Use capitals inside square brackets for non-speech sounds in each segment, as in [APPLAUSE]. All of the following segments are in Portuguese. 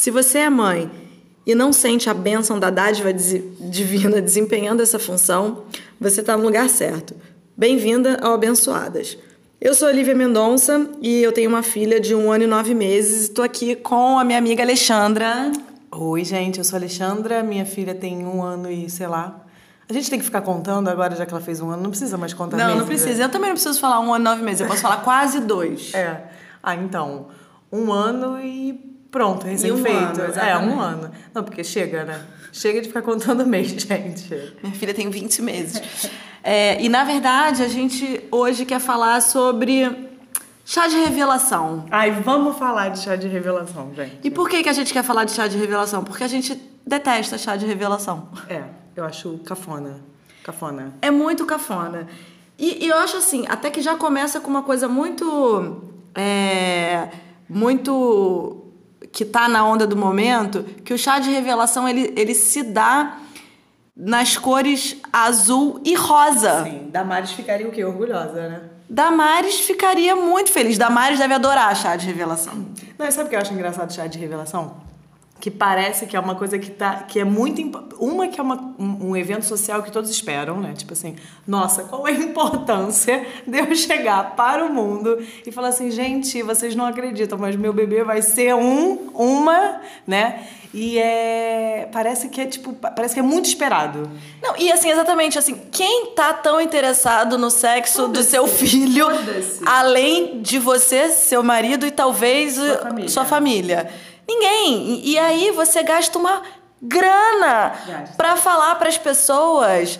Se você é mãe e não sente a bênção da dádiva divina desempenhando essa função, você está no lugar certo. Bem-vinda ao Abençoadas. Eu sou Olivia Mendonça e eu tenho uma filha de um ano e nove meses. Estou aqui com a minha amiga Alexandra. Oi, gente, eu sou Alexandra, minha filha tem um ano e sei lá. A gente tem que ficar contando agora, já que ela fez um ano, não precisa mais contar Não, meses, não precisa. Eu também não preciso falar um ano e nove meses, eu posso falar quase dois. É. Ah, então, um ano e Pronto, recém-feito. Um é, um ano. Não, porque chega, né? Chega de ficar contando [LAUGHS] mês, gente. Minha filha tem 20 meses. é, e, na verdade, a gente hoje quer falar sobre chá de revelação. Ai, vamos falar de chá de revelação, gente. E por que, que a gente quer falar de chá de revelação? Porque a gente detesta chá de revelação. É, eu acho cafona. Cafona. É muito cafona. E, e eu acho assim, até que já começa com uma coisa muito... É, muito que está na onda do momento, que o chá de revelação ele, ele se dá nas cores azul e rosa. Sim, Damares ficaria o quê? Orgulhosa, né? Damares ficaria muito feliz. Damares deve adorar chá de revelação. Não, sabe o que eu acho engraçado chá de revelação? Que parece que é uma coisa que tá que é muito uma que é uma, um, um, evento social que todos esperam né? Tipo assim nossa qual é a importância de eu chegar para o mundo e falar assim gente vocês não acreditam mas meu bebê vai ser um uma né? E é parece que é tipo parece que é muito esperado. Não e assim exatamente assim quem tá tão interessado no sexo do seu filho além de você seu marido e talvez sua família, sua família Ninguém. E, e aí você gasta uma grana para falar para as pessoas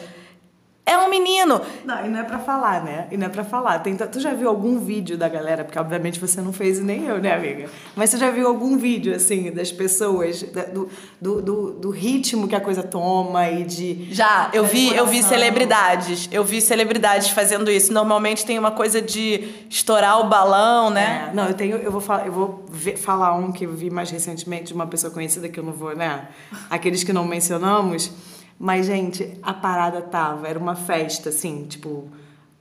é um menino. Não, e não é pra falar, né? E não é pra falar. Tem, tu já viu algum vídeo da galera? Porque obviamente você não fez e nem eu, né, amiga? Mas você já viu algum vídeo, assim, das pessoas, do, do, do, do ritmo que a coisa toma e de. Já, eu vi, eu vi celebridades. Eu vi celebridades fazendo isso. Normalmente tem uma coisa de estourar o balão, né? É, não, eu tenho. Eu vou, falar, eu vou ver, falar um que eu vi mais recentemente de uma pessoa conhecida que eu não vou, né? Aqueles que não mencionamos mas, gente, a parada tava, era uma festa, assim, tipo,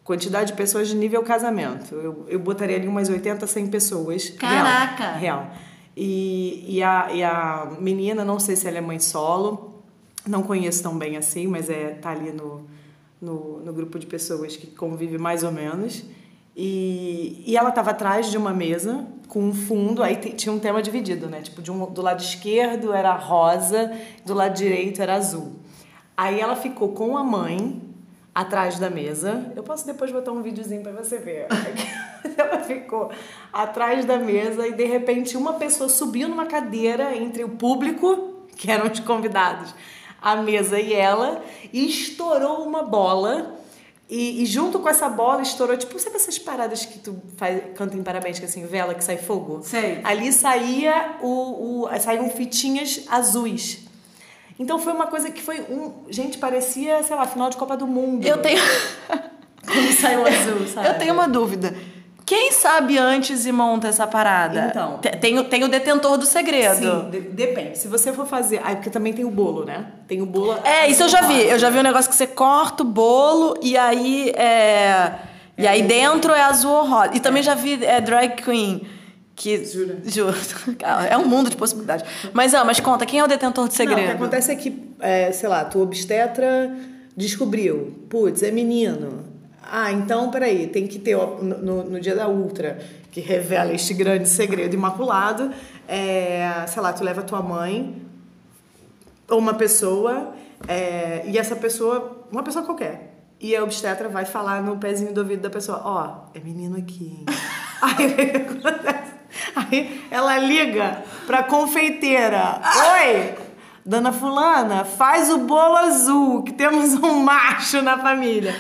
quantidade de pessoas de nível casamento. Eu, eu botaria ali umas 80, 100 pessoas. Caraca! Real. real. E, e, a, e a menina, não sei se ela é mãe solo, não conheço tão bem assim, mas é, tá ali no, no, no grupo de pessoas que convive mais ou menos. E, e ela estava atrás de uma mesa com um fundo, aí tinha um tema dividido, né? Tipo, de um, do lado esquerdo era rosa, do lado direito era azul. Aí ela ficou com a mãe atrás da mesa. Eu posso depois botar um videozinho para você ver. [LAUGHS] ela ficou atrás da mesa e de repente uma pessoa subiu numa cadeira entre o público, que eram os convidados, a mesa e ela, e estourou uma bola. E, e, junto com essa bola estourou, tipo, sabe essas paradas que tu faz, canta em parabéns, que assim, vela que sai fogo? Sei. Ali saía o, o saíam fitinhas azuis. Então foi uma coisa que foi um. Gente, parecia, sei lá, final de Copa do Mundo. Eu tenho. [LAUGHS] Como saiu azul, sabe? [LAUGHS] Eu tenho uma dúvida. Quem sabe antes e monta essa parada? Então. Tem, tem o detentor do segredo. Sim, de, depende. Se você for fazer. Aí, porque também tem o bolo, né? Tem o bolo. É, isso eu já vi. Eu já vi um negócio que você corta o bolo e aí. É, e aí dentro é azul ou rosa. E também é. já vi é, drag queen que Jura? Juro. [LAUGHS] É um mundo de possibilidades. Mas, ah, mas conta, quem é o detentor do segredo? Não, o que acontece é que, é, sei lá, tua obstetra descobriu, putz, é menino. Ah, então, peraí, tem que ter, no, no, no dia da ultra, que revela este grande segredo imaculado, é, sei lá, tu leva tua mãe ou uma pessoa, é, e essa pessoa, uma pessoa qualquer, e a obstetra vai falar no pezinho do ouvido da pessoa, ó, oh, é menino aqui, [LAUGHS] Aí acontece [LAUGHS] Aí ela liga pra confeiteira. Oi, dona fulana, faz o bolo azul, que temos um macho na família.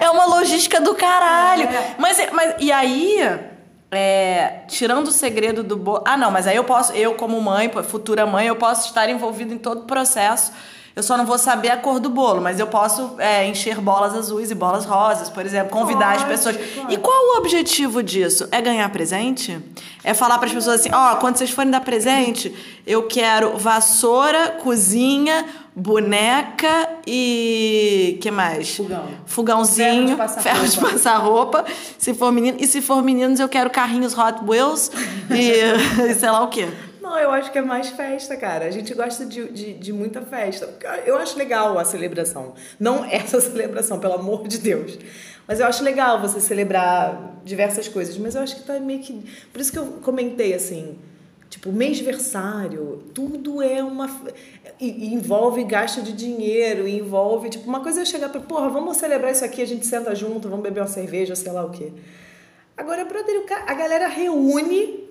É, é uma logística do caralho. É. Mas, mas, e aí... É, tirando o segredo do bolo. Ah, não, mas aí eu posso, eu como mãe, futura mãe, eu posso estar envolvido em todo o processo eu só não vou saber a cor do bolo, mas eu posso é, encher bolas azuis e bolas rosas, por exemplo, convidar Pode, as pessoas. E qual o objetivo disso? É ganhar presente? É falar para as pessoas assim: ó, oh, quando vocês forem dar presente, eu quero vassoura, cozinha, boneca e que mais? Fogão. Fogãozinho, ferro de passar roupa. Se for menino, e se for meninos, eu quero carrinhos Hot Wheels [LAUGHS] e, e [LAUGHS] sei lá o quê. Não, eu acho que é mais festa, cara. A gente gosta de, de, de, muita festa. Eu acho legal a celebração. Não [LAUGHS] essa celebração, pelo amor de Deus. Mas eu acho legal você celebrar diversas coisas. Mas eu acho que tá meio que. Por isso que eu comentei assim. Tipo, mêsversário, tudo é uma. E, envolve gasto de dinheiro, envolve. Tipo, uma coisa é chegar para, porra, vamos celebrar isso aqui, a gente senta junto, vamos beber uma cerveja, sei lá o quê. Agora, brother, a galera reúne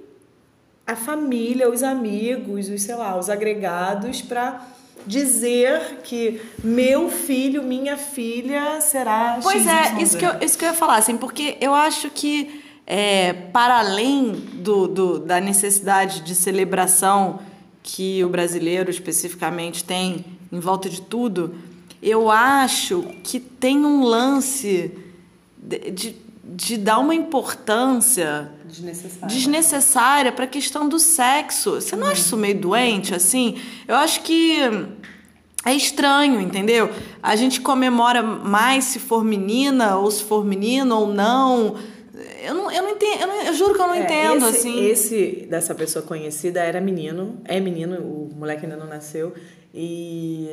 a família, os amigos, os, sei lá, os agregados para dizer que meu filho, minha filha será Pois é, isso que, eu, isso que eu ia falar, assim, porque eu acho que é, para além do, do, da necessidade de celebração que o brasileiro especificamente tem em volta de tudo, eu acho que tem um lance de, de, de dar uma importância desnecessária, desnecessária para a questão do sexo. Você não acha isso meio doente assim? Eu acho que é estranho, entendeu? A gente comemora mais se for menina ou se for menino ou não. Eu não, eu não entendo, eu, não, eu juro que eu não é, entendo, esse, assim. Esse dessa pessoa conhecida era menino, é menino, o moleque ainda não nasceu. E.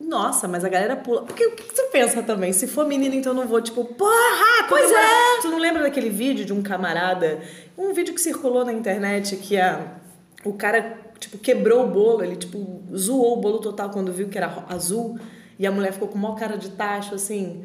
Nossa, mas a galera pula. Porque o que você pensa também? Se for menino, então eu não vou, tipo, porra! Pois é! Tu não lembra daquele vídeo de um camarada? Um vídeo que circulou na internet que a, o cara, tipo, quebrou o bolo, ele, tipo, zoou o bolo total quando viu que era azul. E a mulher ficou com uma cara de tacho, assim.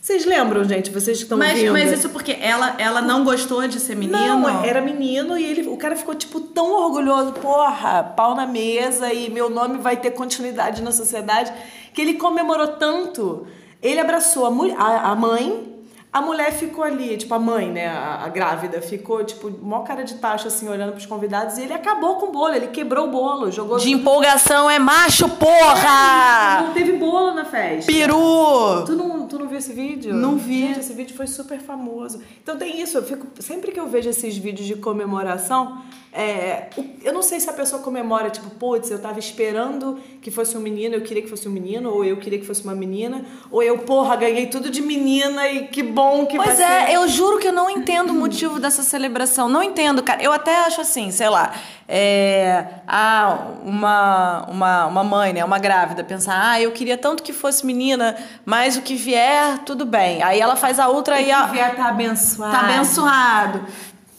Vocês lembram, gente? Vocês estão mas, vendo? Mas isso porque ela, ela não gostou de ser menino? Não, era menino e ele, o cara ficou, tipo, tão orgulhoso. Porra, pau na mesa e meu nome vai ter continuidade na sociedade. Que ele comemorou tanto. Ele abraçou a, mulher, a, a mãe, a mulher ficou ali, tipo, a mãe, né, a, a, grávida, ficou, tipo, mó cara de taxa, assim, olhando pros convidados, e ele acabou com o bolo, ele quebrou o bolo, jogou... De empolgação é macho, porra! É, não teve bolo na festa. Peru! Tu não, tu não viu esse vídeo? Não vi. Gente, esse vídeo foi super famoso. Então tem isso, eu fico, sempre que eu vejo esses vídeos de comemoração, é, eu não sei se a pessoa comemora, tipo, putz, eu tava esperando que fosse um menino, eu queria que fosse um menino, ou eu queria que fosse uma menina, ou eu, porra, ganhei tudo de menina e que bom que pois é, ser. eu juro que eu não entendo o motivo dessa celebração. Não entendo, cara. Eu até acho assim, sei lá, é, ah, uma, uma, uma mãe, né, uma grávida, pensar, ah, eu queria tanto que fosse menina, mas o que vier, tudo bem. Aí ela faz a outra e a. O que vier tá abençoado. Tá abençoado.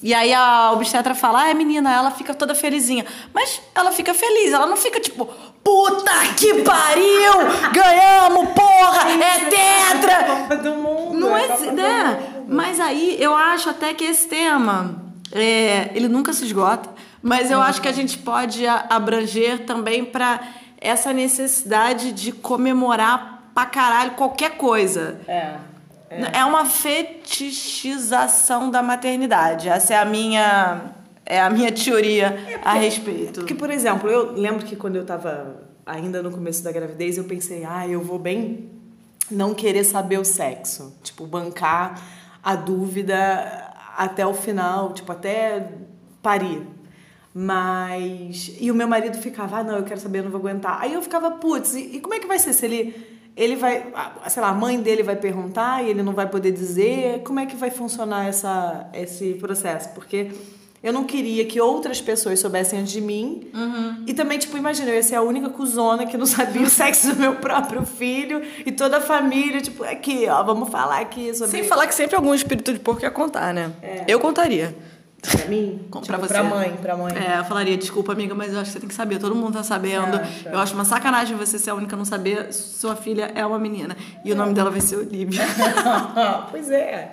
E aí a obstetra fala, ah, é menina, ela fica toda felizinha. Mas ela fica feliz, ela não fica tipo, puta que pariu! Ganhamos, porra! É tetra! do mundo, não é, é né? Mas aí eu acho até que esse tema, é, ele nunca se esgota, mas eu uhum. acho que a gente pode abranger também para essa necessidade de comemorar pra caralho qualquer coisa. É. É. é uma fetichização da maternidade. Essa é a minha é a minha teoria é porque, a respeito. Porque, por exemplo, eu lembro que quando eu estava ainda no começo da gravidez, eu pensei, ah, eu vou bem não querer saber o sexo. Tipo, bancar a dúvida até o final, tipo, até parir. Mas. E o meu marido ficava, ah, não, eu quero saber, eu não vou aguentar. Aí eu ficava, putz, e, e como é que vai ser se ele ele vai, sei lá, a mãe dele vai perguntar e ele não vai poder dizer. Como é que vai funcionar essa, esse processo? Porque eu não queria que outras pessoas soubessem antes de mim. Uhum. E também, tipo, imagina, eu ia ser a única cuzona que não sabia o sexo do meu próprio filho e toda a família, tipo, aqui, ó, vamos falar aqui sobre. Sem falar que sempre algum espírito de porco ia contar, né? É. Eu contaria. Pra mim? Como tipo, pra você. Pra mãe, pra mãe. É, eu falaria, desculpa, amiga, mas eu acho que você tem que saber. Todo mundo tá sabendo. É, eu acho uma sacanagem você ser a única a não saber. Sua filha é uma menina. E o nome dela vai ser Olivia. [LAUGHS] pois é.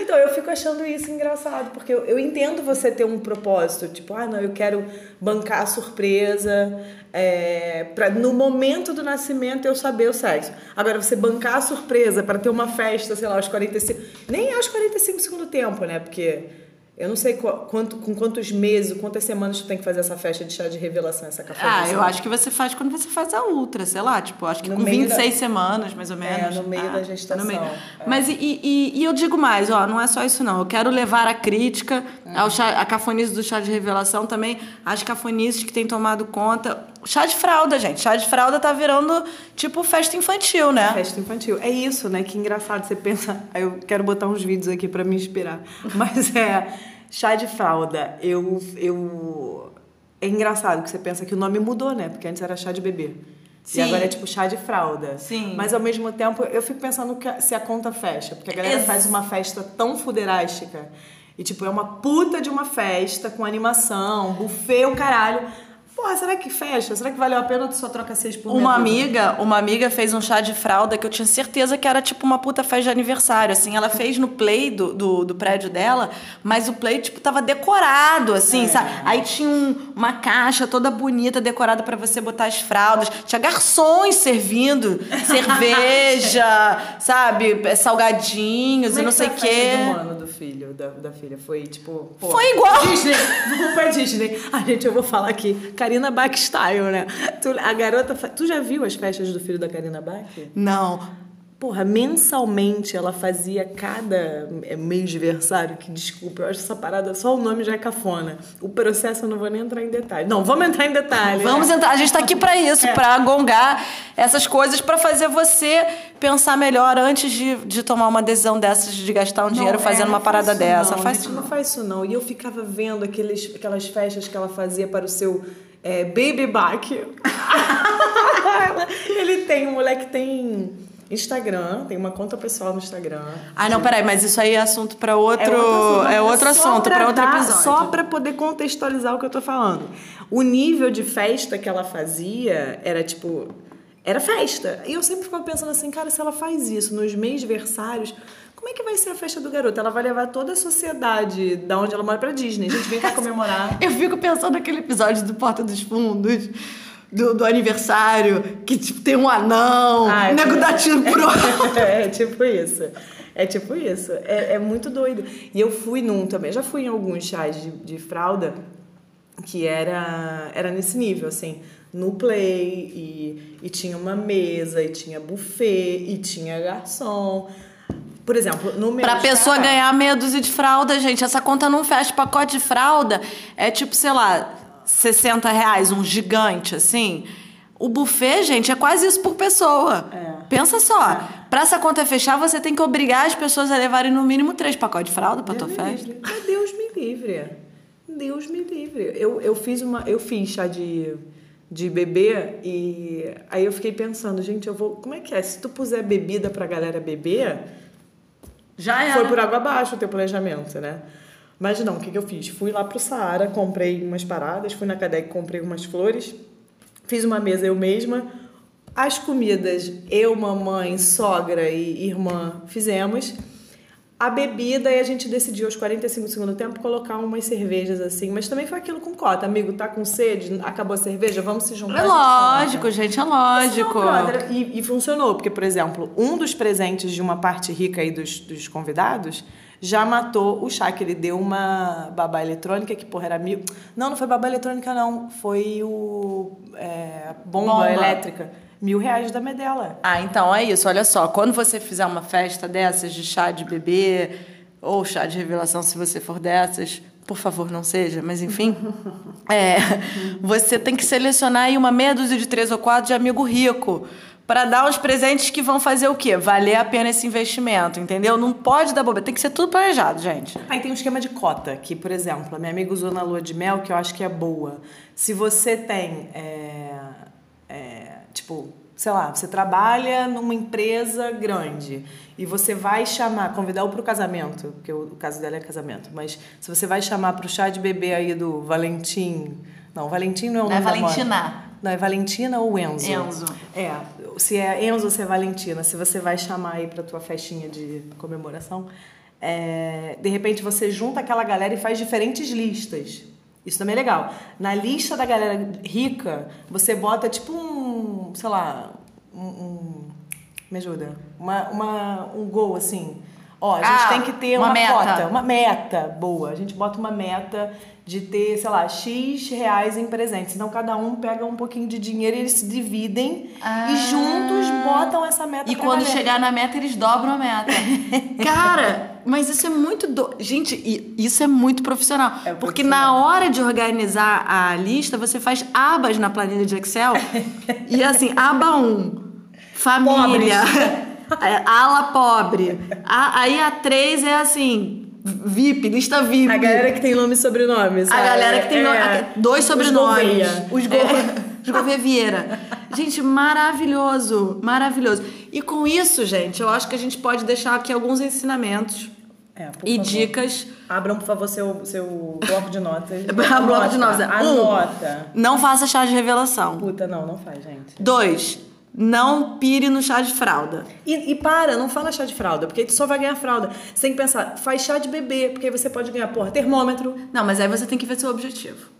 Então, eu fico achando isso engraçado, porque eu, eu entendo você ter um propósito. Tipo, ah, não, eu quero bancar a surpresa. É, pra, no momento do nascimento eu saber o sexo. Agora, você bancar a surpresa para ter uma festa, sei lá, aos 45. Nem aos 45 segundo tempo, né? Porque eu não sei quanto, com quantos meses, quantas semanas tu tem que fazer essa festa de chá de revelação, essa café. Ah, eu acho que você faz quando você faz a ultra, sei lá, tipo, acho que no com 26 da... semanas, mais ou menos. É, no meio ah, da gestação. Meio. É. Mas e, e, e, eu digo mais, ó, não é só isso não. Eu quero levar a crítica é. ao chá, a cafonice do chá de revelação também, as cafonices que têm tomado conta. Chá de fralda, gente. Chá de fralda tá virando tipo festa infantil, né? Festa infantil. É isso, né? Que engraçado. Você pensa. Eu quero botar uns vídeos aqui para me inspirar. [LAUGHS] Mas é. Chá de fralda, eu, eu é engraçado que você pensa que o nome mudou, né? Porque antes era chá de bebê. Sim. E agora é tipo chá de fralda. Sim. Mas ao mesmo tempo eu fico pensando que se a conta fecha. Porque a galera Ex- faz uma festa tão fuderástica. E tipo, é uma puta de uma festa com animação, buffet, o caralho. Porra, será que fecha? Será que valeu a pena ou tu só troca seis por Uma amiga, uma amiga fez um chá de fralda que eu tinha certeza que era tipo uma puta festa de aniversário, assim. Ela fez no play do, do, do prédio dela, mas o play, tipo, tava decorado, assim, sabe? Aí tinha um- uma caixa toda bonita, decorada pra você botar as fraldas. Tinha garçons servindo [LAUGHS] cerveja, sabe? Salgadinhos Como e é não sei o a quê. do ano do filho, da, da filha? Foi tipo. pô, Foi igual. Disney. Vamos pra Disney. Ah, gente, eu vou falar aqui. Karina Bach style, né? Tu, a garota. Tu já viu as festas do filho da Karina Bach? Não. Porra, mensalmente ela fazia cada é, mês de aniversário, que desculpa, eu acho essa parada, só o nome já é cafona. O processo eu não vou nem entrar em detalhe. Não, vamos entrar em detalhe. Vamos né? entrar. A gente tá aqui pra isso, pra gongar essas coisas, pra fazer você pensar melhor antes de, de tomar uma decisão dessas, de gastar um dinheiro Não, fazendo é, uma parada dessa. Não, Faz gente, isso não não. faz isso não. E eu ficava vendo aqueles, aquelas festas que ela fazia para o seu é, baby back. [LAUGHS] Ele tem, o moleque tem Instagram, tem uma conta pessoal no Instagram. Ah, não, peraí, mas isso aí é assunto pra outro. É outro assunto, pra pra outro episódio. Só pra poder contextualizar o que eu tô falando. O nível de festa que ela fazia era tipo. Era festa. E eu sempre ficava pensando assim, cara, se ela faz isso nos mês-versários, como é que vai ser a festa do garoto? Ela vai levar toda a sociedade da onde ela mora pra Disney. A gente vem cá [LAUGHS] comemorar. Eu fico pensando naquele episódio do Porta dos Fundos. Do, do aniversário, que tipo, tem um anão, Ah, é o nego tipo- dá tiro pro [LAUGHS] alto. é tipo isso. É tipo isso. É, é muito doido. E eu fui num também, já fui em alguns chás de, de fralda que era, era nesse nível, assim, no play, e, e tinha uma mesa, e tinha buffet, e tinha garçom. Por exemplo, no meu Pra pessoa ganhar meia dúzia de fralda, gente, essa conta não fecha. Pacote de fralda é tipo, sei lá, 60 reais, um gigante, assim. O buffet, gente, é quase isso por pessoa. É. Pensa só. Pra essa conta fechar, você tem que obrigar as pessoas a levarem no mínimo três pacotes de fralda pra tua Deus me festa. livre. Deus me livre. Deus me livre. Eu, eu fiz uma. Eu fiz chá de, de bebê e aí eu fiquei pensando, gente, eu vou. Como é que é? Se tu puser bebida pra galera beber, Já era. foi por água abaixo o teu planejamento, né? Mas não, o que, que eu fiz? Fui lá pro Saara, comprei umas paradas, fui na Cadec, comprei umas flores, fiz uma mesa eu mesma. As comidas, eu, mamãe, sogra e irmã fizemos. A bebida, e a gente decidiu aos 45 do segundo tempo colocar umas cervejas assim, mas também foi aquilo com cota. Amigo, tá com sede? Acabou a cerveja? Vamos se juntar. É lógico, gente, é lógico. Não, brother, e, e funcionou, porque, por exemplo, um dos presentes de uma parte rica aí dos, dos convidados já matou o chá, que ele deu uma babá eletrônica, que, porra, era mil. Não, não foi babá eletrônica, não. Foi o. é, bomba, Bomba. elétrica. Mil reais da Medela. Ah, então é isso. Olha só, quando você fizer uma festa dessas de chá de bebê ou chá de revelação, se você for dessas, por favor, não seja, mas enfim, [LAUGHS] é, você tem que selecionar aí uma meia dúzia de três ou quatro de amigo rico para dar uns presentes que vão fazer o quê? Valer a pena esse investimento, entendeu? Não pode dar bobeira, tem que ser tudo planejado, gente. Aí tem um esquema de cota, que, por exemplo, a minha amiga usou na lua de mel, que eu acho que é boa. Se você tem, é, é, tipo, sei lá, você trabalha numa empresa grande e você vai chamar, convidar-o para o casamento, porque o, o caso dela é casamento, mas se você vai chamar para o chá de bebê aí do Valentim, não, Valentim não é o Não é nome da moda. Valentina. Não, é Valentina ou Enzo? Enzo. É, se é Enzo ou se é Valentina, se você vai chamar aí pra tua festinha de comemoração, é, de repente você junta aquela galera e faz diferentes listas. Isso também é legal. Na lista da galera rica, você bota tipo um, sei lá, um, um- me ajuda, uma, uma, um gol assim. Ó, a gente Ah, tem que ter uma uma, meta. cota, uma meta boa. A gente bota uma meta de ter, sei lá, X reais em presentes. Então cada um pega um pouquinho de dinheiro e eles se dividem e juntos botam essa meta Ah. E quando galera. chegar na meta, eles dobram a meta. [LAUGHS] Cara, mas isso é muito. Do... Gente, isso é muito profissional. É porque profissional. na hora de organizar a lista, você faz abas na planilha de Excel. e assim, aba 1, família. [LAUGHS] é, ala pobre. A- aí a 3 é assim. VIP, lista VIP. A galera que tem nome e sobrenome, A sabe? galera que tem É. dois Os sobrenomes. Gouveia. Os Gouveia. É, Os Gouveia Vieira. Gente, maravilhoso, maravilhoso. E com isso, gente, eu acho que a gente pode deixar aqui alguns ensinamentos É, e favor. dicas. Abram, por favor, seu, seu bloco de notas. [LAUGHS] Bloco de notas. Um. Anota. Não faça chá de revelação. Puta, não, não faz, gente. Dois, não pire no chá de fralda. E, e para, não fala chá de fralda, porque aí tu só vai ganhar fralda. Você tem que pensar, faz chá de bebê, porque aí você pode ganhar, porra, termômetro. Não, mas aí você tem que ver seu objetivo.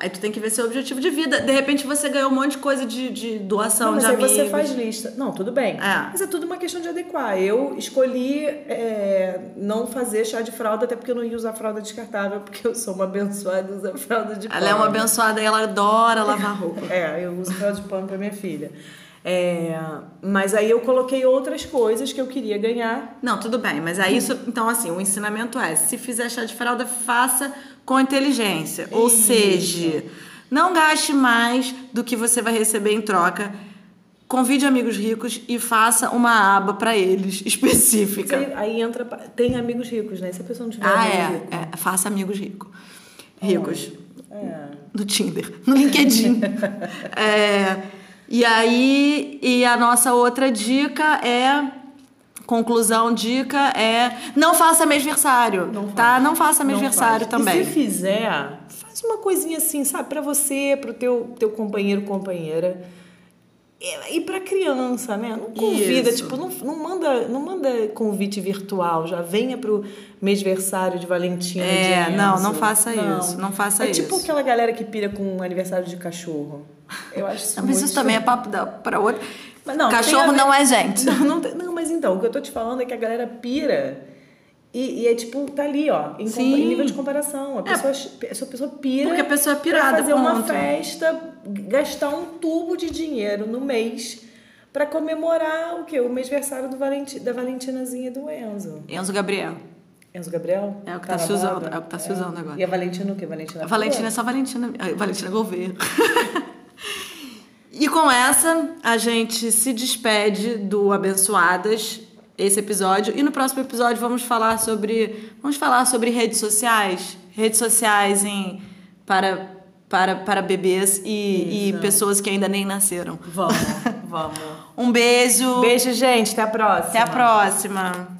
Aí tu tem que ver seu objetivo de vida. De repente você ganhou um monte de coisa de, de doação, Não, mas de aí amigos. você faz lista. Não, tudo bem. É. Mas é tudo uma questão de adequar. Eu escolhi é, não fazer chá de fralda, até porque eu não ia usar fralda descartável, porque eu sou uma abençoada uso fralda de Ela é uma pano. abençoada e ela adora lavar roupa. É, eu uso fralda de pano pra minha filha. É, mas aí eu coloquei outras coisas que eu queria ganhar. Não, tudo bem, mas aí isso. Então, assim, o ensinamento é: se fizer chá de fralda, faça com inteligência. Ou Isso. seja, não gaste mais do que você vai receber em troca. Convide amigos ricos e faça uma aba pra eles [LAUGHS] específica. Aí, aí entra. Tem amigos ricos, né? Se a pessoa não tiver Ah, é, rico. é. Faça amigos ricos. Ricos. É. No Tinder, no LinkedIn. [LAUGHS] É, e aí, e a nossa outra dica é. Conclusão, dica é. Não faça mêsversário, tá? Não faça Não mêsversário faz. também. E se fizer, faz uma coisinha assim, sabe? Pra você, pro teu, teu companheiro, companheira. E, e pra criança, né? Não convida, Isso. tipo, não, não, manda, não manda convite virtual. Já venha pro mêsversário de Valentina. É, de não, não faça isso, não faça é tipo isso. aquela galera que pira com aniversário de cachorro. Eu acho isso Não, Mas isso também é papo da, pra outro. Mas não, Cachorro ver- não é gente. [LAUGHS] Não, não, não, mas então, o que eu tô te falando é que a galera pira e, e é tipo, tá ali, ó, em, em nível de comparação. A pessoa, essa pessoa pira. Porque a pessoa é pirada, fazer uma festa, gastar um tubo de dinheiro no mês pra comemorar o quê? O mêsversário do Valenti, da Valentinazinha do Enzo. Enzo Gabriel. Enzo Gabriel? É o que tá na se usando, é o que tá se usando agora. E a Valentina o quê? Valentina A Valentina é só Valentina. a Valentina Gouveia. [LAUGHS] e com essa, a gente se despede do Abençoadas, esse episódio. E no próximo episódio vamos falar sobre. Vamos falar sobre redes sociais. Redes sociais em, para, para, para bebês e, e pessoas que ainda nem nasceram. Vamos, [LAUGHS] vamos. Um beijo. Beijo, gente. Até a próxima. Até a próxima.